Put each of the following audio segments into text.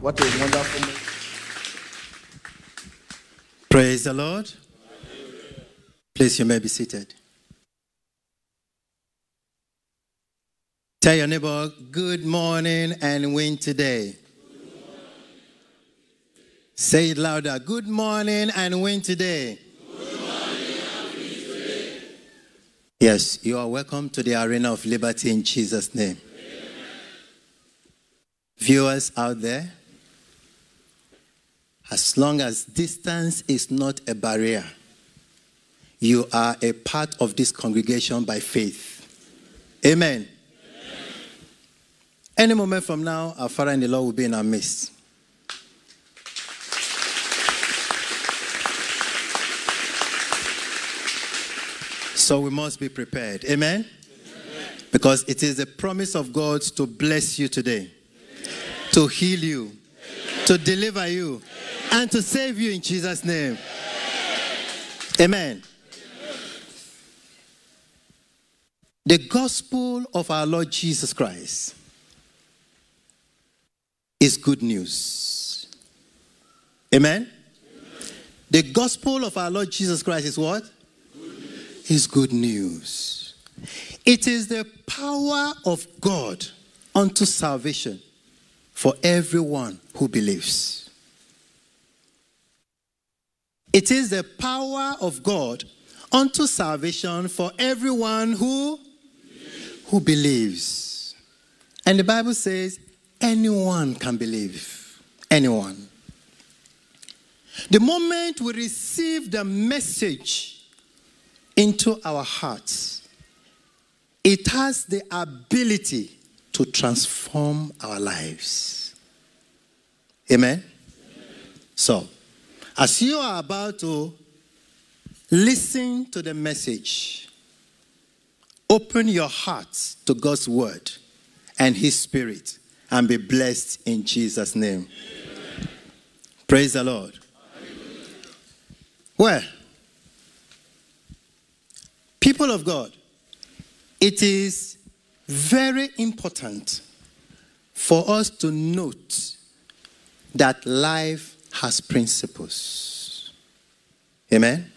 What a wonderful. Praise the Lord. Please, you may be seated. Tell your neighbor, good morning and win today. Say it louder. Good morning and win today. Yes, you are welcome to the arena of liberty in Jesus' name. Viewers out there, as long as distance is not a barrier, you are a part of this congregation by faith. Amen. Any moment from now, our Father in the Lord will be in our midst. So we must be prepared. Amen? Because it is the promise of God to bless you today, to heal you, to deliver you, and to save you in Jesus' name. Amen. The gospel of our Lord Jesus Christ is good news. Amen? The gospel of our Lord Jesus Christ is what? Is good news. It is the power of God unto salvation for everyone who believes. It is the power of God unto salvation for everyone who who believes. And the Bible says anyone can believe. Anyone. The moment we receive the message into our hearts, it has the ability to transform our lives. Amen? So, as you are about to listen to the message, open your heart to God's word and his spirit and be blessed in Jesus' name. Amen. Praise the Lord. Well, people of God, it is very important for us to note that life has principles. Amen?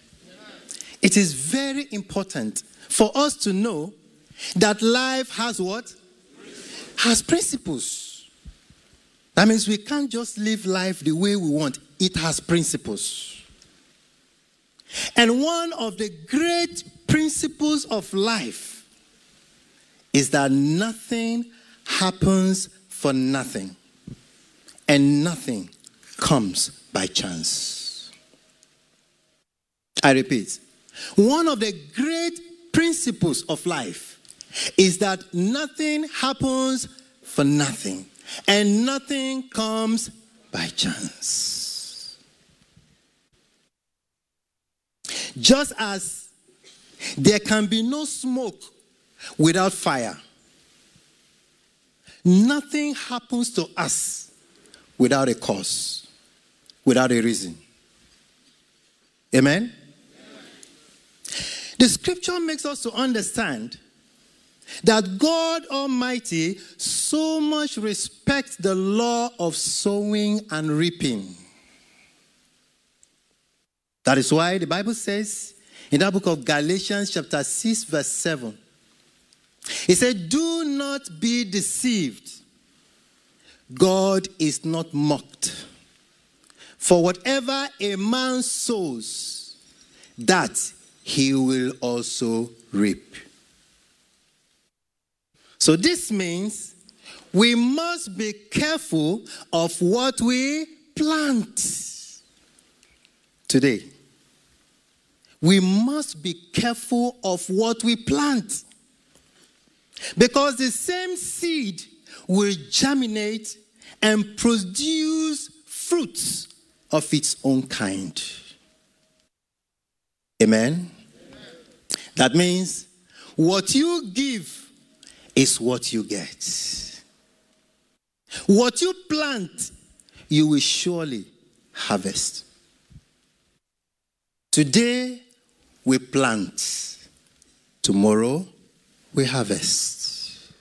It is very important for us to know that life has what? Has principles. That means we can't just live life the way we want, it has principles. And one of the great principles of life is that nothing happens for nothing, and nothing comes by chance. I repeat, one of the great principles of life is that nothing happens for nothing, and nothing comes by chance. Just as there can be no smoke without fire, nothing happens to us without a cause, without a reason. Amen? The scripture makes us to understand that God Almighty so much respects the law of sowing and reaping. That is why the Bible says in that book of Galatians, chapter 6, verse 7, he said, Do not be deceived. God is not mocked. For whatever a man sows, that he will also reap. So this means we must be careful of what we plant today. We must be careful of what we plant. Because the same seed will germinate and produce fruits of its own kind. Amen? That means what you give is what you get. What you plant, you will surely harvest. Today, we plant. Tomorrow, we harvest.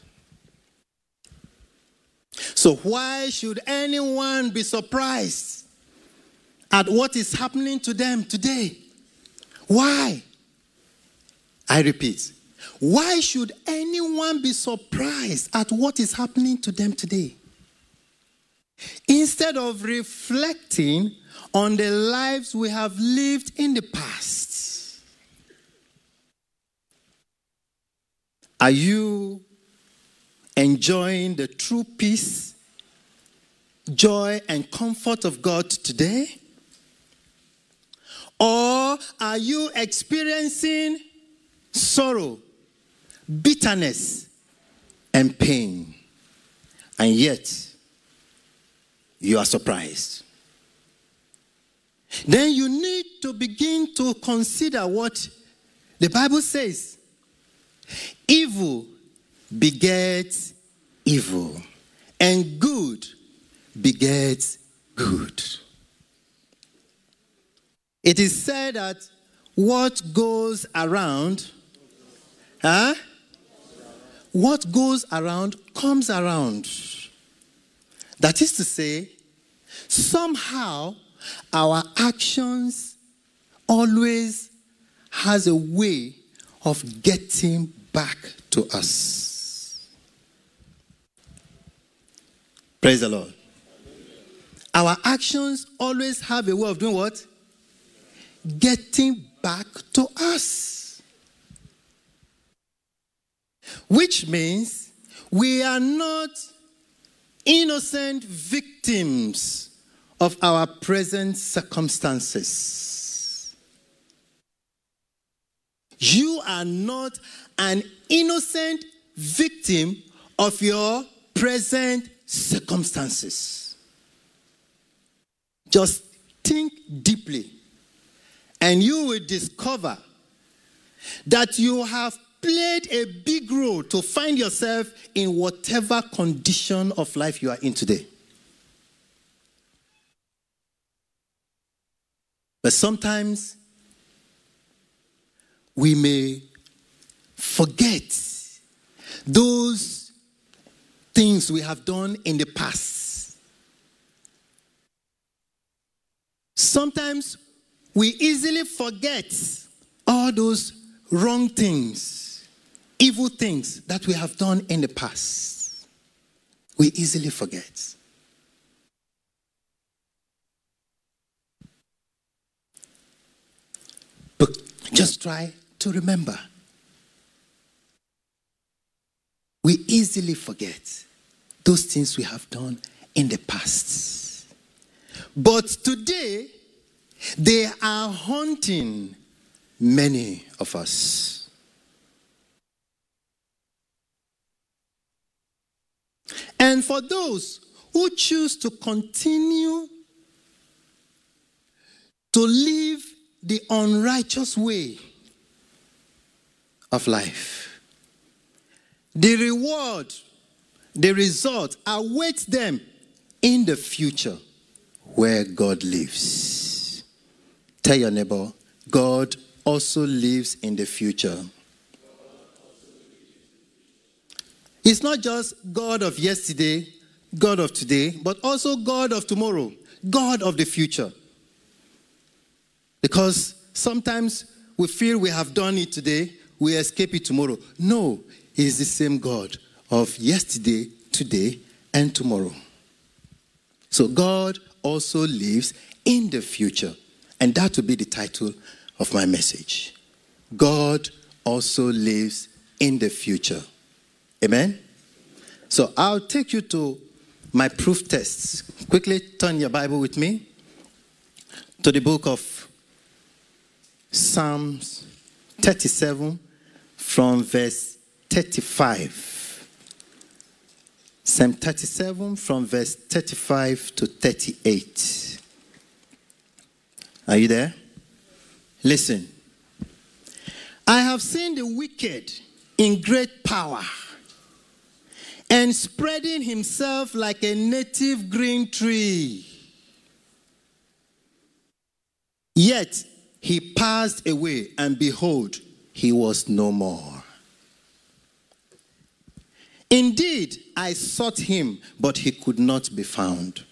So, why should anyone be surprised at what is happening to them today? Why? I repeat, why should anyone be surprised at what is happening to them today? Instead of reflecting on the lives we have lived in the past, are you enjoying the true peace, joy, and comfort of God today? Or are you experiencing sorrow, bitterness, and pain? And yet, you are surprised. Then you need to begin to consider what the Bible says evil begets evil, and good begets good. It is said that what goes around, huh? What goes around comes around. That is to say, somehow our actions always has a way of getting back to us. Praise the Lord. Our actions always have a way of doing what? Getting back to us. Which means we are not innocent victims of our present circumstances. You are not an innocent victim of your present circumstances. Just think deeply, and you will discover that you have played a big role to find yourself in whatever condition of life you are in today. But sometimes we may forget those things we have done in the past. Sometimes we easily forget all those wrong things evil things that we have done in the past, we easily forget. But just try to remember. We easily forget those things we have done in the past. But today, they are haunting many of us. And for those who choose to continue to live the unrighteous way of life, the reward, the result awaits them in the future where God lives. Tell your neighbor, God also lives in the future. It's not just God of yesterday, God of today, but also God of tomorrow, God of the future. Because sometimes we feel we have done it today, we escape it tomorrow. No, He's the same God of yesterday, today, and tomorrow. So God also lives in the future. And that will be the title of my message. God also lives in the future. Amen? So I'll take you to my proof tests. Quickly turn your Bible with me to the book of Psalms 37 from verse 35. Psalm 37 from verse 35 to 38. Are you there? Listen. I have seen the wicked in great power and spreading himself like a native green tree. Yet he passed away, and behold, he was no more. Indeed, I sought him, but he could not be found.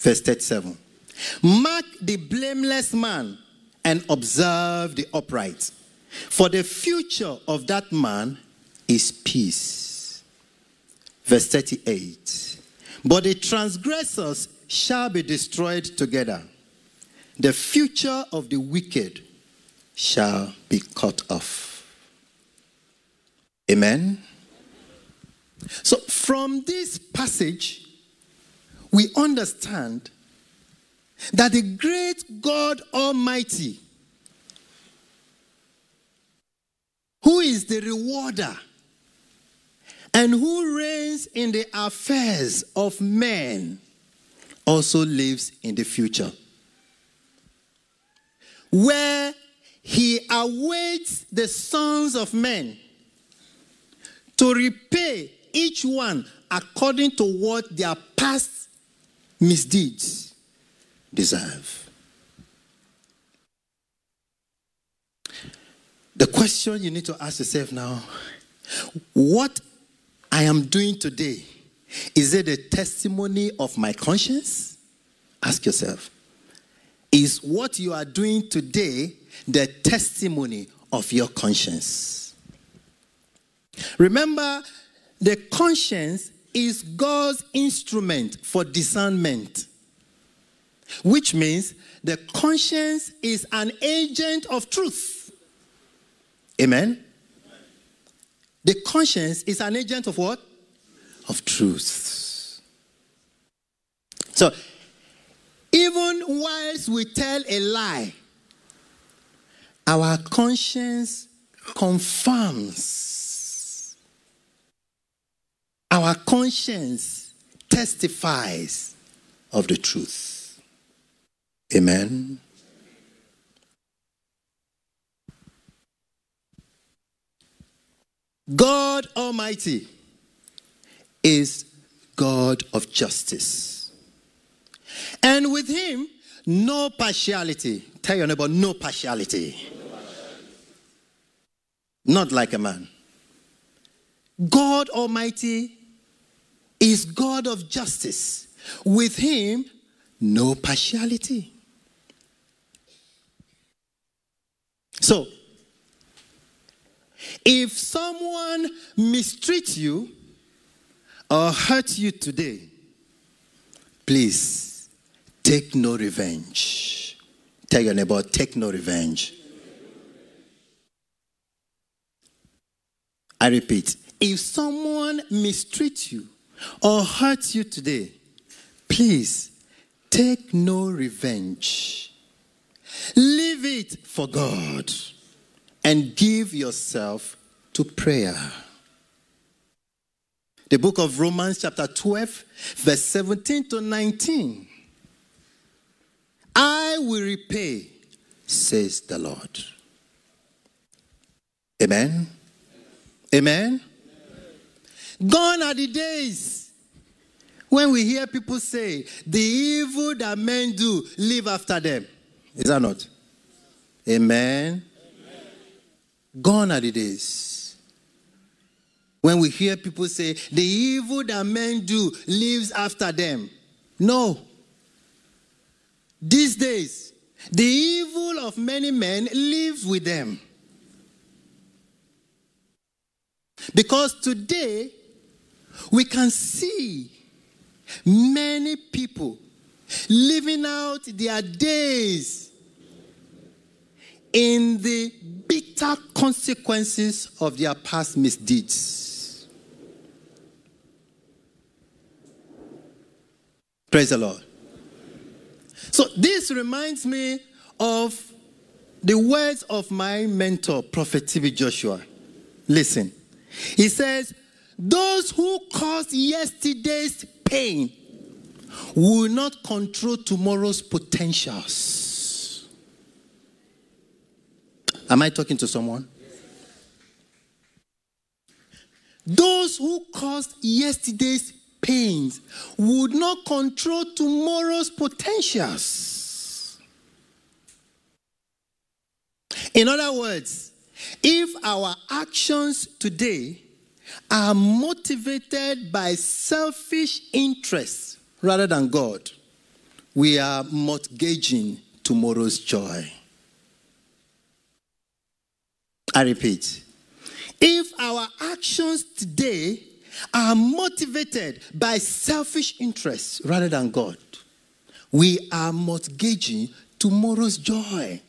Verse 37 Mark the blameless man and observe the upright, for the future of that man is peace. Verse 38 But the transgressors shall be destroyed together, the future of the wicked shall be cut off. Amen. So, from this passage, we understand that the great God Almighty, who is the rewarder and who reigns in the affairs of men, also lives in the future. Where he awaits the sons of men to repay each one according to what their past misdeeds deserve. The question you need to ask yourself now what I am doing today, is it a testimony of my conscience? Ask yourself. Is what you are doing today the testimony of your conscience? Remember, the conscience is God's instrument for discernment, which means the conscience is an agent of truth. Amen? The conscience is an agent of what? Of truth. So, even whilst we tell a lie, our conscience confirms our conscience testifies of the truth. Amen. God Almighty is God of justice. And with Him, no partiality. Tell your neighbor, no partiality. Not like a man. God Almighty is God of justice. With him, no partiality. So, if someone mistreats you or hurts you today, please take no revenge. Tell your neighbor, take no revenge. I repeat, if someone mistreats you or hurts you today, please take no revenge. Leave it for God and give yourself to prayer. The book of Romans, chapter 12, verse 17 to 19. I will repay, says the Lord. Amen. Amen. Gone are the days when we hear people say, the evil that men do, live after them. Is that not? Amen. Amen. Gone are the days when we hear people say, the evil that men do lives after them. No. These days, the evil of many men lives with them. Because today, we can see many people living out their days in the bitter consequences of their past misdeeds. Praise the Lord. So, this reminds me of the words of my mentor, Prophet TB Joshua. Listen, he says, those who caused yesterday's pain will not control tomorrow's potentials. Am I talking to someone? Those who caused yesterday's pains would not control tomorrow's potentials. In other words, if our actions today are motivated by selfish interests rather than God, we are mortgaging tomorrow's joy. I repeat, if our actions today are motivated by selfish interests rather than God, we are mortgaging tomorrow's joy.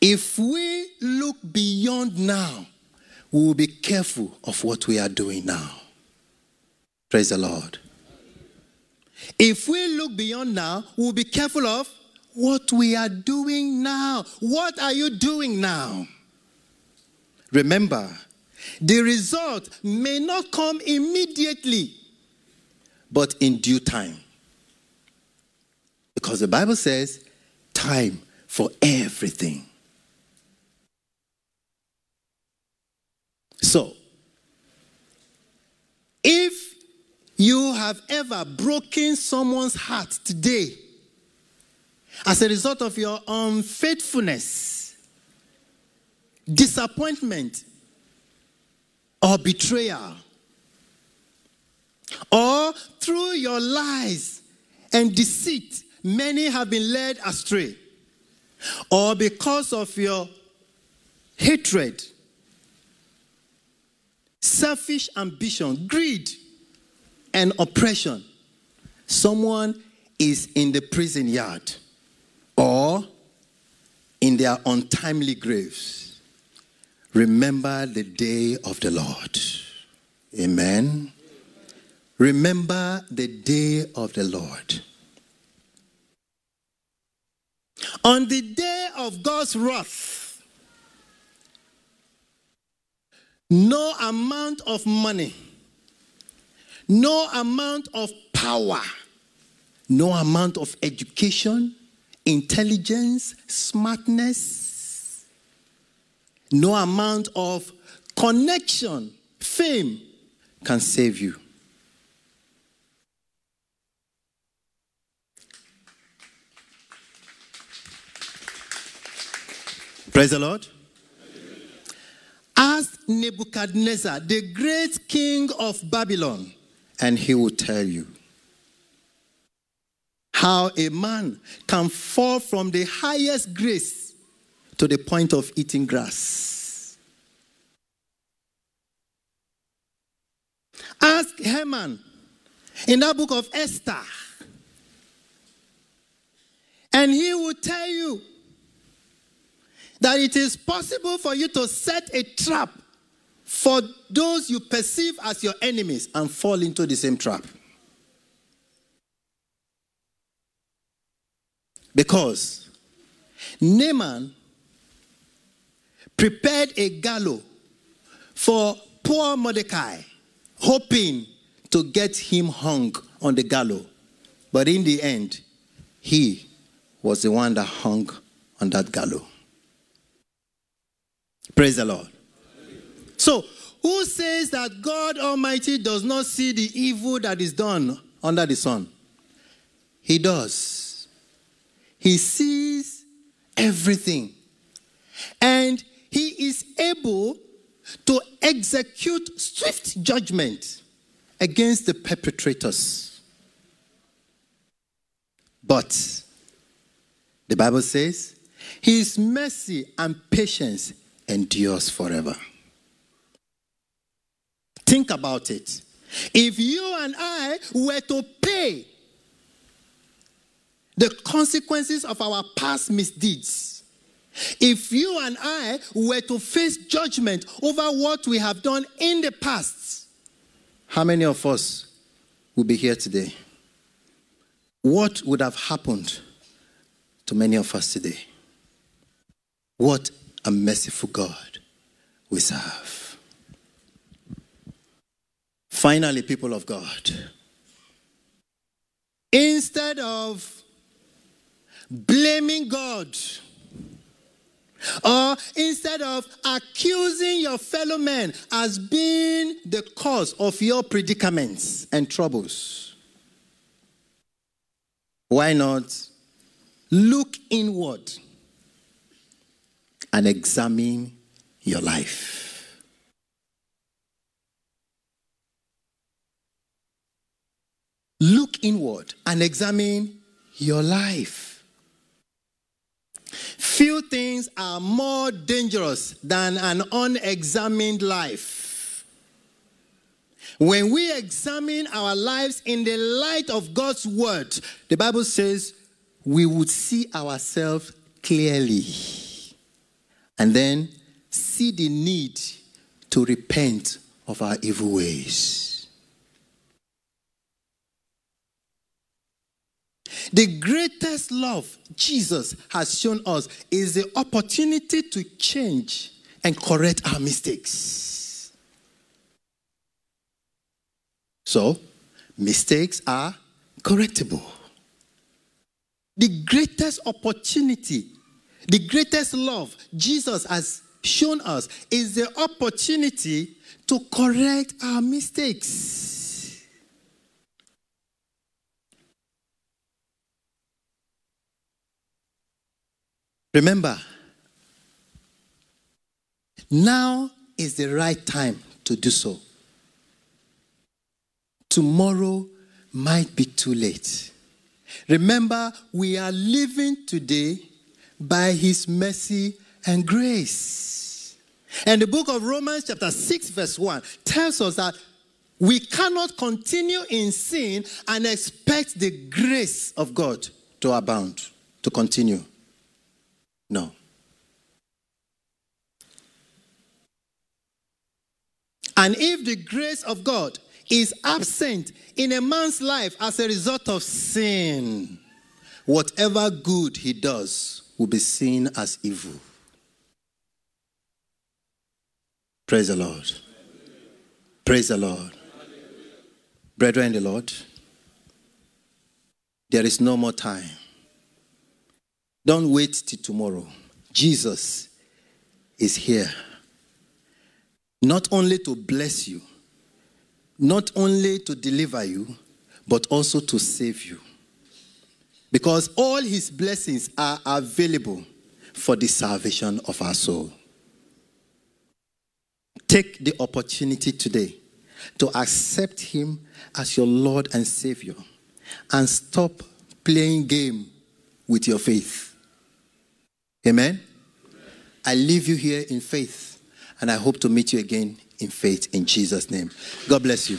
If we look beyond now, we will be careful of what we are doing now. Praise the Lord. If we look beyond now, we'll be careful of what we are doing now. What are you doing now? Remember, the result may not come immediately, but in due time. Because the Bible says, time for everything. So, if you have ever broken someone's heart today as a result of your unfaithfulness, disappointment, or betrayal, or through your lies and deceit, many have been led astray, or because of your hatred, selfish ambition, greed, and oppression, someone is in the prison yard or in their untimely graves. Remember the day of the Lord. Amen. Remember the day of the Lord. On the day of God's wrath, no amount of money, no amount of power, no amount of education, intelligence, smartness, no amount of connection, fame can save you. Praise the Lord. Ask Nebuchadnezzar, the great king of Babylon, and he will tell you how a man can fall from the highest grace to the point of eating grass. Ask Haman in that book of Esther, and he will tell you that it is possible for you to set a trap for those you perceive as your enemies and fall into the same trap. Because Haman prepared a gallows for poor Mordecai, hoping to get him hung on the gallows. But in the end, he was the one that hung on that gallows. Praise the Lord. So, who says that God Almighty does not see the evil that is done under the sun? He does. He sees everything. And he is able to execute swift judgment against the perpetrators. But the Bible says, His mercy and patience endures forever. Think about it. If you and I were to pay the consequences of our past misdeeds, if you and I were to face judgment over what we have done in the past, how many of us would be here today? What would have happened to many of us today? What a merciful God we serve. Finally, people of God, instead of blaming God, or instead of accusing your fellow men as being the cause of your predicaments and troubles, why not look inward? and examine your life. Look inward and examine your life. Few things are more dangerous than an unexamined life. When we examine our lives in the light of God's word, the Bible says we would see ourselves clearly and then see the need to repent of our evil ways. The greatest love Jesus has shown us is the opportunity to change and correct our mistakes. So, mistakes are correctable. The greatest opportunity, the greatest love Jesus has shown us is the opportunity to correct our mistakes. Remember, now is the right time to do so. Tomorrow might be too late. Remember, we are living today by His mercy and grace. And the book of Romans, chapter 6, verse 1, tells us that we cannot continue in sin and expect the grace of God to abound, to continue. No. And if the grace of God is absent in a man's life as a result of sin, whatever good he does will be seen as evil. Praise the Lord. Praise the Lord. Brethren the Lord, there is no more time. Don't wait till tomorrow. Jesus is here. Not only to bless you, not only to deliver you, but also to save you. Because all his blessings are available for the salvation of our soul. Take the opportunity today to accept him as your Lord and Savior and stop playing game with your faith. Amen? Amen. I leave you here in faith and I hope to meet you again in faith in Jesus' name. God bless you.